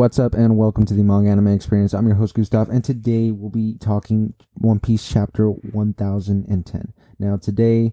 What's up, and welcome to the Manga Anime Experience. I'm your host, Gustav, and today we'll be talking One Piece chapter 1010. Now, today,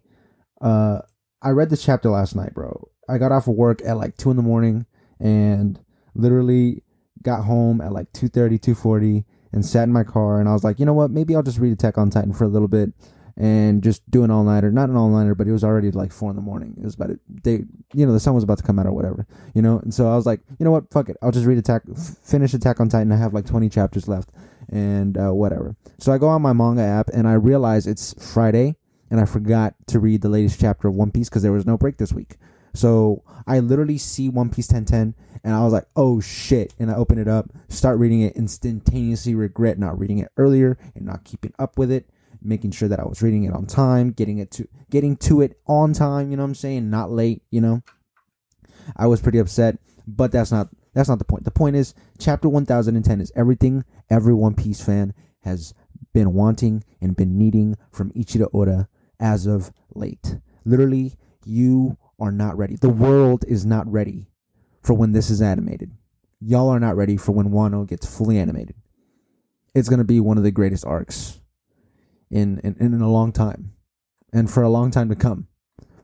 uh, I read this chapter last night, bro. I got off of work at like 2 in the morning and literally got home at like 2.30, 2.40 and sat in my car, and I was like, you know what, maybe I'll just read Attack on Titan for a little bit and just do an all nighter. Not an all nighter, but it was already like four in the morning. It was about it. They, you know, the sun was about to come out or whatever, you know. And so I was like, you know what, fuck it. I'll just read Attack, f- finish Attack on Titan. I have like twenty chapters left, and uh, whatever. So I go on my manga app and I realize it's Friday, and I forgot to read the latest chapter of One Piece because there was no break this week. So I literally see One Piece 1010 and I was like, oh shit. And I open it up, start reading it, instantaneously regret not reading it earlier and not keeping up with it making sure that I was reading it on time, getting it to getting to it on time, you know what I'm saying, not late, you know. I was pretty upset, but that's not that's not the point. The point is chapter 1010 is everything every One Piece fan has been wanting and been needing from Ichiro Oda as of late. Literally, you are not ready. The world is not ready for when this is animated. Y'all are not ready for when Wano gets fully animated. It's going to be one of the greatest arcs in, in in a long time, and for a long time to come,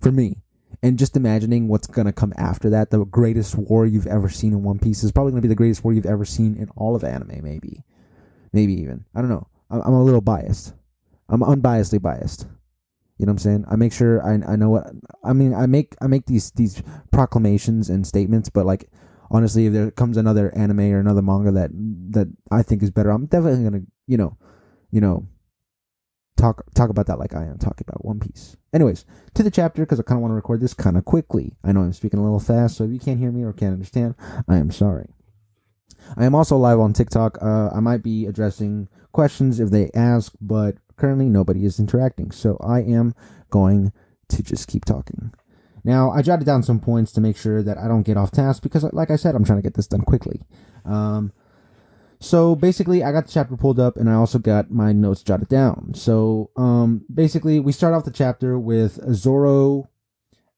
for me. And just imagining what's gonna come after that, the greatest war you've ever seen in One Piece is probably gonna be the greatest war you've ever seen in all of anime. Maybe, maybe even I don't know. I'm, I'm a little biased. I'm unbiasedly biased. You know what I'm saying? I make sure I, I know what I mean. I make I make these these proclamations and statements, but like honestly, if there comes another anime or another manga that that I think is better, I'm definitely gonna you know you know talk talk about that like I am talking about One Piece. Anyways, to the chapter because I kind of want to record this kind of quickly. I know I'm speaking a little fast, so if you can't hear me or can't understand, I am sorry. I am also live on TikTok. Uh, I might be addressing questions if they ask, but currently nobody is interacting, so I am going to just keep talking. Now, I jotted down some points to make sure that I don't get off task because, like I said, I'm trying to get this done quickly. Um, so basically, I got the chapter pulled up, and I also got my notes jotted down. So um, basically, we start off the chapter with Zoro.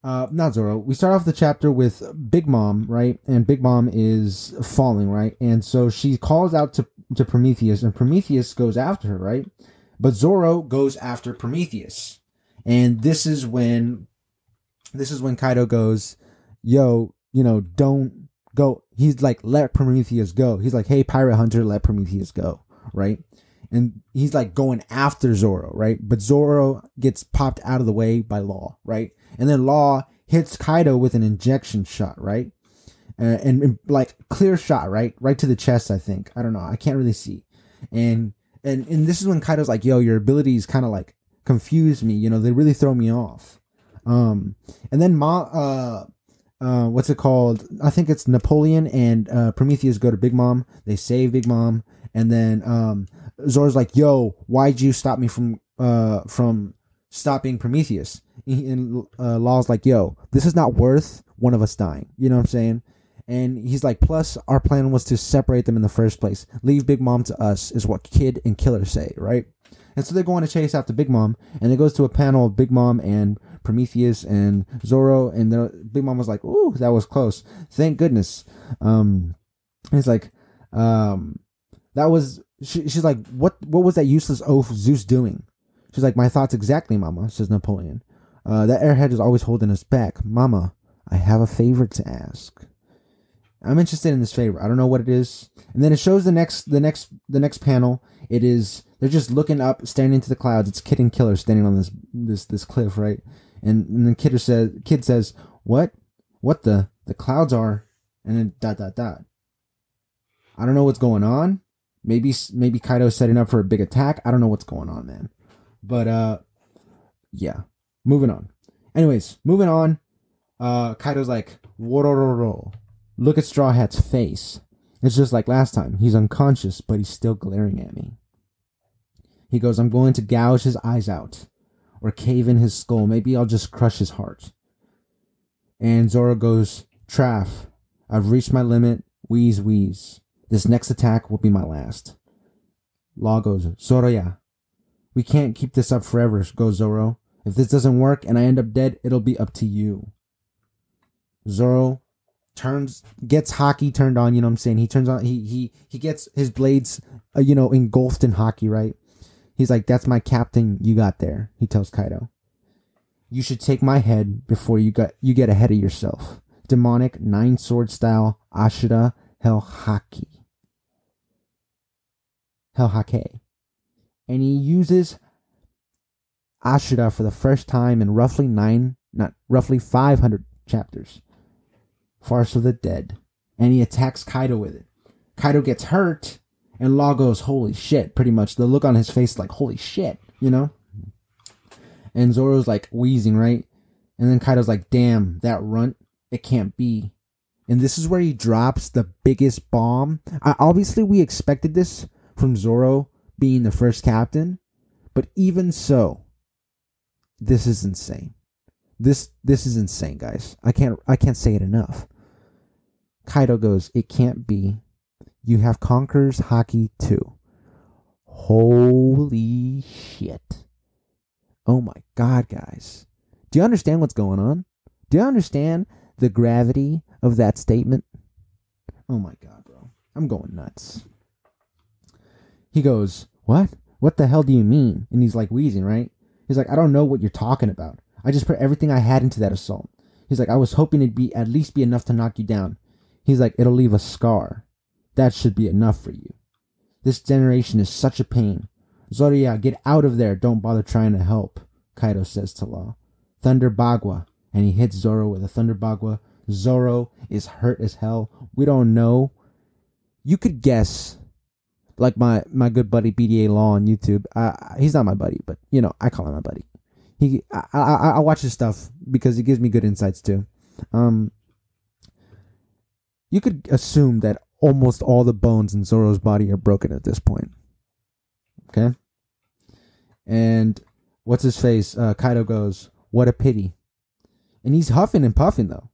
Uh, not Zoro. We start off the chapter with Big Mom, right? And Big Mom is falling, right? And so she calls out to to Prometheus, and Prometheus goes after her, right? But Zoro goes after Prometheus, and this is when this is when Kaido goes, "Yo, you know, don't go. He's like, let Prometheus go. He's like, hey, pirate hunter, let Prometheus go, right? And he's like going after Zoro, right? But Zoro gets popped out of the way by Law, right? And then Law hits Kaido with an injection shot, right? Uh, and, and, like clear shot, right, right to the chest. I think I don't know. I can't really see. And and and this is when Kaido's like, "Yo, your abilities kind of like confuse me. You know, they really throw me off." Um, and then Ma, uh, uh, what's it called? I think it's Napoleon and uh, Prometheus go to Big Mom. They save Big Mom, and then um, Zoro's like, "Yo, why'd you stop me from uh from stopping Prometheus?" And uh, Law's like, "Yo, this is not worth one of us dying." You know what I'm saying? And he's like, "Plus, our plan was to separate them in the first place. Leave Big Mom to us," is what Kid and Killer say, right? And so they're going to chase after Big Mom, and it goes to a panel of Big Mom and Prometheus and Zoro, and Big Mom was like, "Ooh, that was close. Thank goodness." Um, it's like, um, that was. She, she's like, "What? What was that useless oaf Zeus doing?" She's like, "My thoughts exactly, Mama," says Napoleon. Uh, that airhead is always holding us back, Mama. I have a favor to ask. I'm interested in this favor. I don't know what it is. And then it shows the next, the next, the next panel. It is they're just looking up, staring into the clouds. It's Kid and Killer standing on this this this cliff, right? And, and then Kid says, Kid says, "What? What the the clouds are?" And then dot dot dot. I don't know what's going on. Maybe maybe Kaido's setting up for a big attack. I don't know what's going on, man. But uh, yeah. Moving on. Anyways, moving on. Uh, Kaido's like, Worororo. Look at Straw Hat's face. It's just like last time. He's unconscious, but he's still glaring at me. He goes, I'm going to gouge his eyes out or cave in his skull. Maybe I'll just crush his heart. And Zoro goes, Traff, I've reached my limit. Wheeze, wheeze. This next attack will be my last. Law goes, Zoroya, we can't keep this up forever, goes Zoro. If this doesn't work and I end up dead, it'll be up to you. Zoro turns gets Haki turned on. You know what I'm saying? He turns on. He he he gets his blades, uh, you know, engulfed in Haki. Right? He's like, "That's my captain. You got there." He tells Kaido. You should take my head before you got you get ahead of yourself. Demonic nine sword style Ashura Hell Haki. Hell Hake. And he uses Ashura for the first time in roughly nine, not roughly 500 chapters. Farce of the Dead. And he attacks Kaido with it. Kaido gets hurt, and Law goes, holy shit, pretty much. The look on his face, like, holy shit, you know? And Zoro's like wheezing, right? And then Kaido's like, damn, that runt, it can't be. And this is where he drops the biggest bomb. Uh, obviously, we expected this from Zoro being the first captain, but even so, this is insane. This this is insane, guys. I can't I can't say it enough. Kaido goes, "It can't be. You have Conqueror's Haki too." Holy shit. Oh my god, guys. Do you understand what's going on? Do you understand the gravity of that statement? Oh my god, bro. I'm going nuts. He goes, What? What the hell do you mean? And he's like wheezing, right? He's like, I don't know what you're talking about. I just put everything I had into that assault. He's like, I was hoping it'd be at least be enough to knock you down. He's like, it'll leave a scar. That should be enough for you. This generation is such a pain. Zoroya, get out of there. Don't bother trying to help, Kaido says to Law. Thunder Bagua. And he hits Zoro with a Thunder Bagua. Zoro is hurt as hell. We don't know. You could guess like my my good buddy BDA Law on YouTube. Uh, he's not my buddy, but you know I call him my buddy. He I, I I watch his stuff because he gives me good insights too. Um, you could assume that almost all the bones in Zoro's body are broken at this point. Okay, and what's his face? Uh, Kaido goes, "What a pity," and he's huffing and puffing though.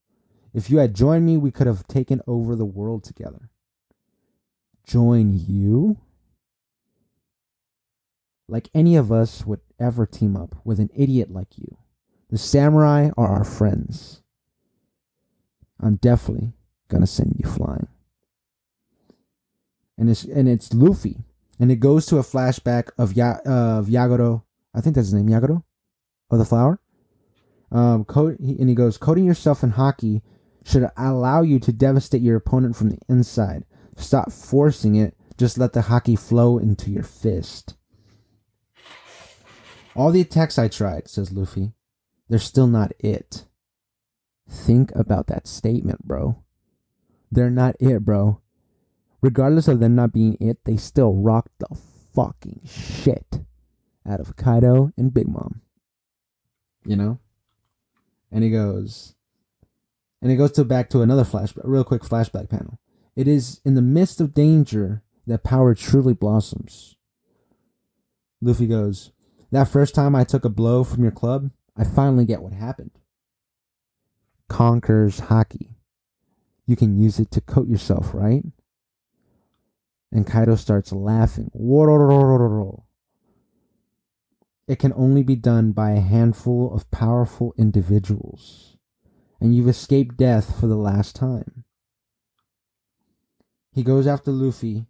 If you had joined me, we could have taken over the world together join you? Like any of us would ever team up with an idiot like you. The samurai are our friends. I'm definitely gonna send you flying. And it's and it's Luffy, and it goes to a flashback of ya, uh, of Yagoro. I think that's his name, Yagoro, of the flower. Um, coat, and he goes, coating yourself in haki should allow you to devastate your opponent from the inside. Stop forcing it. Just let the haki flow into your fist. All the attacks I tried, says Luffy, they're still not it. Think about that statement, bro. They're not it, bro. Regardless of them not being it, they still rock the fucking shit out of Kaido and Big Mom. You know? And he goes, and he goes to back to another flashback, real quick flashback panel. It is in the midst of danger that power truly blossoms. Luffy goes, That first time I took a blow from your club, I finally get what happened. Conquers haki. You can use it to coat yourself, right? And Kaido starts laughing. It can only be done by a handful of powerful individuals. And you've escaped death for the last time. He goes after Luffy,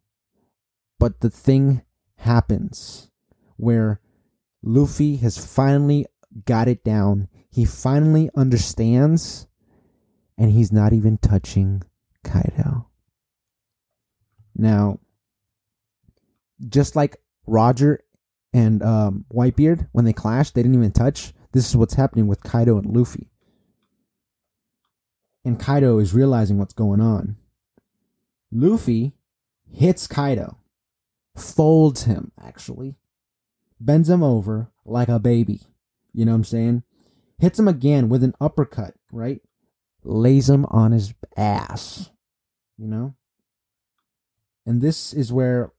but the thing happens where Luffy has finally got it down. He finally understands, and he's not even touching Kaido. Now, just like Roger and um, Whitebeard, when they clashed, they didn't even touch. This is what's happening with Kaido and Luffy. And Kaido is realizing what's going on. Luffy hits Kaido, folds him, actually, bends him over like a baby. You know what I'm saying? Hits him again with an uppercut, right? Lays him on his ass. You know? And this is where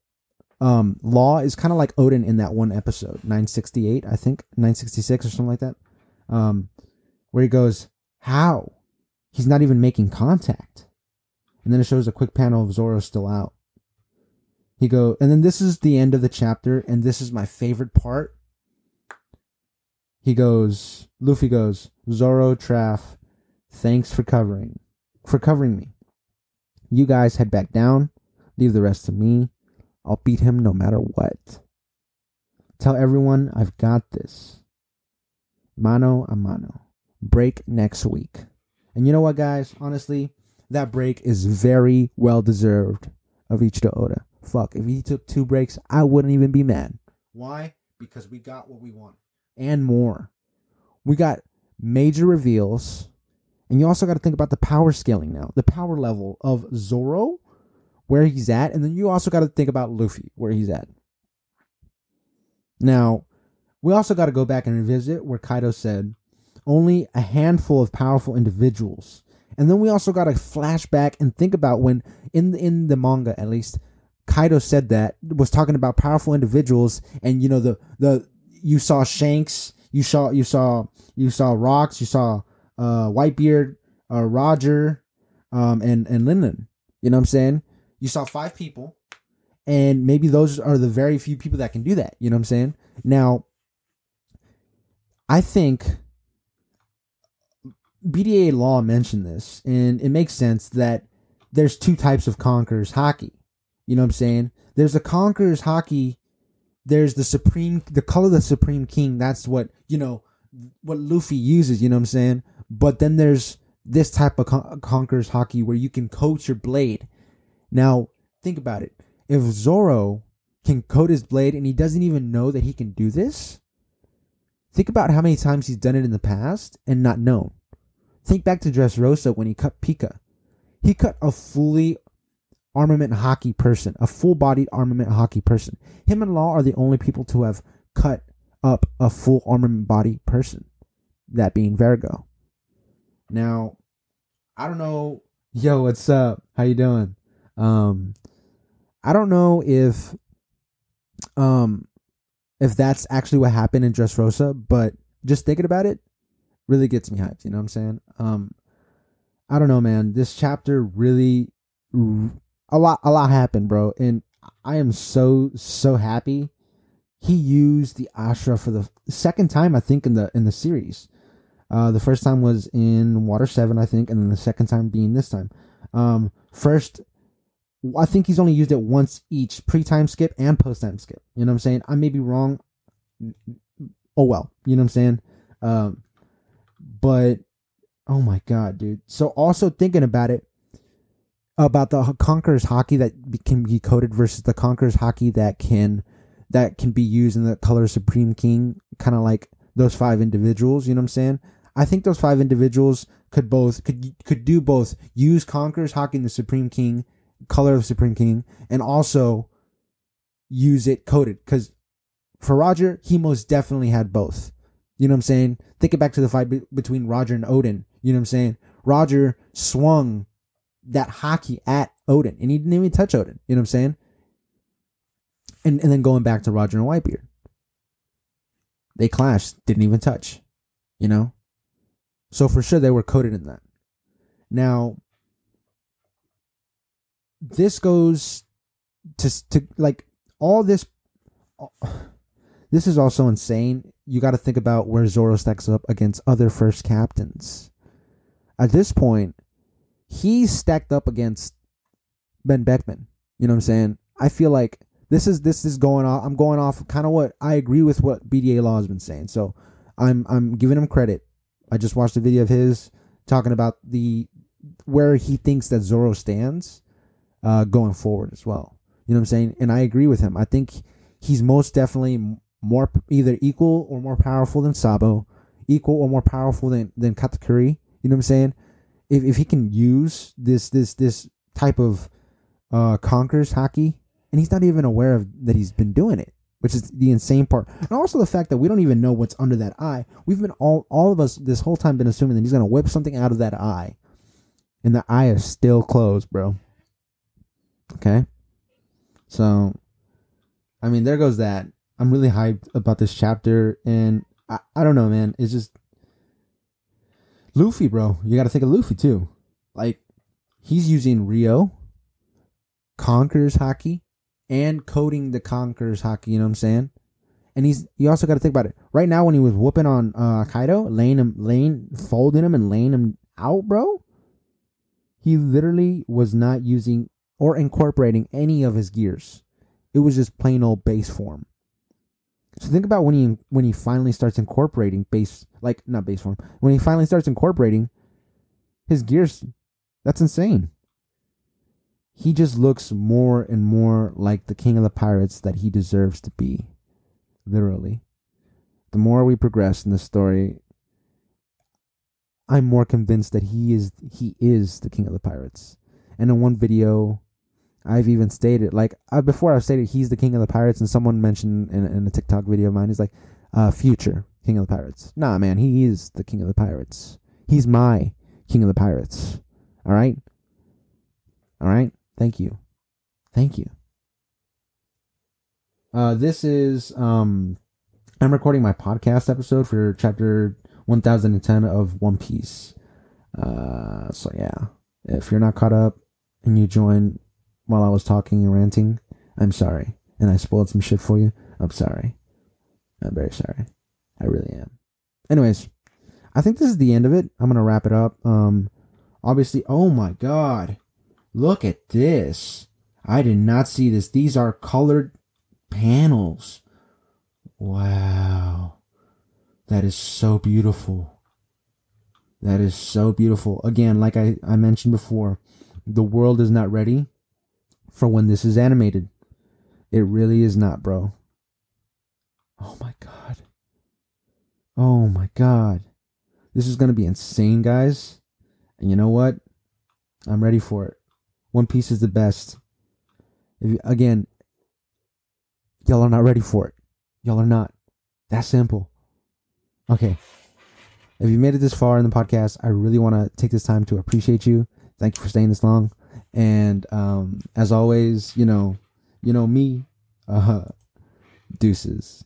um, Law is kind of like Oden in that one episode, 968, I think, 966 or something like that. Um, where he goes, How? He's not even making contact and then it shows a quick panel of Zoro still out. He go, and then this is the end of the chapter, and this is my favorite part. He goes, Luffy goes, Zoro, Traff, thanks for covering. for covering me. You guys head back down. Leave the rest to me. I'll beat him no matter what. Tell everyone I've got this. Mano a mano. Break next week. And you know what, guys? Honestly, that break is very well deserved of Ichiro Oda. Fuck, if he took two breaks, I wouldn't even be mad. Why? Because we got what we want and more. We got major reveals, and you also got to think about the power scaling now, the power level of Zoro, where he's at, and then you also got to think about Luffy, where he's at. Now, we also got to go back and revisit where Kaido said only a handful of powerful individuals. And then we also got to flash back and think about when in the, in the manga at least Kaido said that was talking about powerful individuals and you know the the you saw Shanks, you saw you saw you saw Rocks, you saw uh Whitebeard, uh Roger, um and and Linden. You know what I'm saying? You saw five people and maybe those are the very few people that can do that, you know what I'm saying? Now I think BDA law mentioned this, and it makes sense that there's two types of Conquerors haki. You know what I'm saying? There's a Conquerors haki. There's the Supreme, the color of the Supreme King. That's what, you know, what Luffy uses. You know what I'm saying? But then there's this type of con- Conquerors haki where you can coat your blade. Now, think about it. If Zoro can coat his blade and he doesn't even know that he can do this, think about how many times he's done it in the past and not known. Think back to Dressrosa when he cut Pika. He cut a fully armament haki person, a full bodied armament haki person. Him and Law are the only people to have cut up a full armament body person, that being Vergo. Now, I don't know. Yo, what's up? How you doing? Um, I don't know if, um, if that's actually what happened in Dressrosa, but just thinking about it really gets me hyped. You know what I'm saying? Um, I don't know, man. This chapter really a lot a lot happened, bro, and I am so so happy. He used the Ashura for the second time, I think, in the in the series. Uh, the first time was in Water Seven, I think, and then the second time being this time. Um, first, I think he's only used it once each, pre-time skip and post-time skip. You know what I'm saying? I may be wrong. Oh well, you know what I'm saying. Um, but oh my god, dude. So also thinking about it, about the Conquerors haki that can be coded versus the Conquerors haki that can that can be used in the color Supreme King, kind of like those five individuals. You know what I'm saying? I think those five individuals could both could could do both use Conquerors haki in the Supreme King, color of Supreme King, and also use it coded. Because for Roger, he most definitely had both. You know what I'm saying? Think it back to the fight be- between Roger and Oden. You know what I'm saying? Roger swung that haki at Oden, and he didn't even touch Oden. You know what I'm saying? And and then going back to Roger and Whitebeard, they clashed, didn't even touch. You know, so for sure they were coded in that. Now, this goes to to like all this. This is also insane. You got to think about where Zoro stacks up against other first captains. At this point, he's stacked up against Ben Beckman. You know what I'm saying? I feel like this is this is going off. I'm going off kind of what I agree with what BDA Law has been saying. So I'm I'm giving him credit. I just watched a video of his talking about the where he thinks that Zoro stands uh, going forward as well. You know what I'm saying? And I agree with him. I think he's most definitely more either equal or more powerful than Sabo, equal or more powerful than than Katakuri. You know what I'm saying? if, if he can use this this this type of uh conquers haki, and he's not even aware of that he's been doing it, which is the insane part, and also the fact that we don't even know what's under that eye. We've been all all of us this whole time been assuming that he's gonna whip something out of that eye, and the eye is still closed, bro. Okay, so I mean, there goes that. I'm really hyped about this chapter, and I, I don't know, man. It's just Luffy, bro. You got to think of Luffy too. Like he's using Ryou, Conquerors Haki, and coding the Conquerors Haki. You know what I'm saying? And he's you also got to think about it. Right now, when he was whooping on uh, Kaido, laying him, laying, folding him, and laying him out, bro. he literally was not using or incorporating any of his gears. It was just plain old base form. So think about when he when he finally starts incorporating base like not base form. When he finally starts incorporating his gears, that's insane. He just looks more and more like the king of the pirates that he deserves to be. Literally. The more we progress in the story, I'm more convinced that he is he is the king of the pirates. And in one video, I've even stated like uh, before I've stated he's the king of the pirates, and someone mentioned in, in a TikTok video of mine, he's like, uh, "Future king of the pirates." Nah, man, he is the king of the pirates. He's my king of the pirates. All right, all right. Thank you, thank you. Uh, this is um, I'm recording my podcast episode for chapter 1010 of One Piece. Uh, so yeah, if you're not caught up and you join while I was talking and ranting, I'm sorry. And I spoiled some shit for you. I'm sorry. I'm very sorry. I really am. Anyways, I think this is the end of it. I'm gonna wrap it up. Um, obviously, oh my god, look at this. I did not see this. These are colored panels. Wow. That is so beautiful. That is so beautiful. Again, like I, I mentioned before, the world is not ready for when this is animated. It really is not, bro. Oh my god. Oh my god. This is going to be insane, guys. And you know what? I'm ready for it. One Piece is the best. If you, again, y'all are not ready for it. Y'all are not. That simple. Okay. If you made it this far in the podcast, I really want to take this time to appreciate you. Thank you for staying this long. And um, as always, you know, you know me, uh, deuces.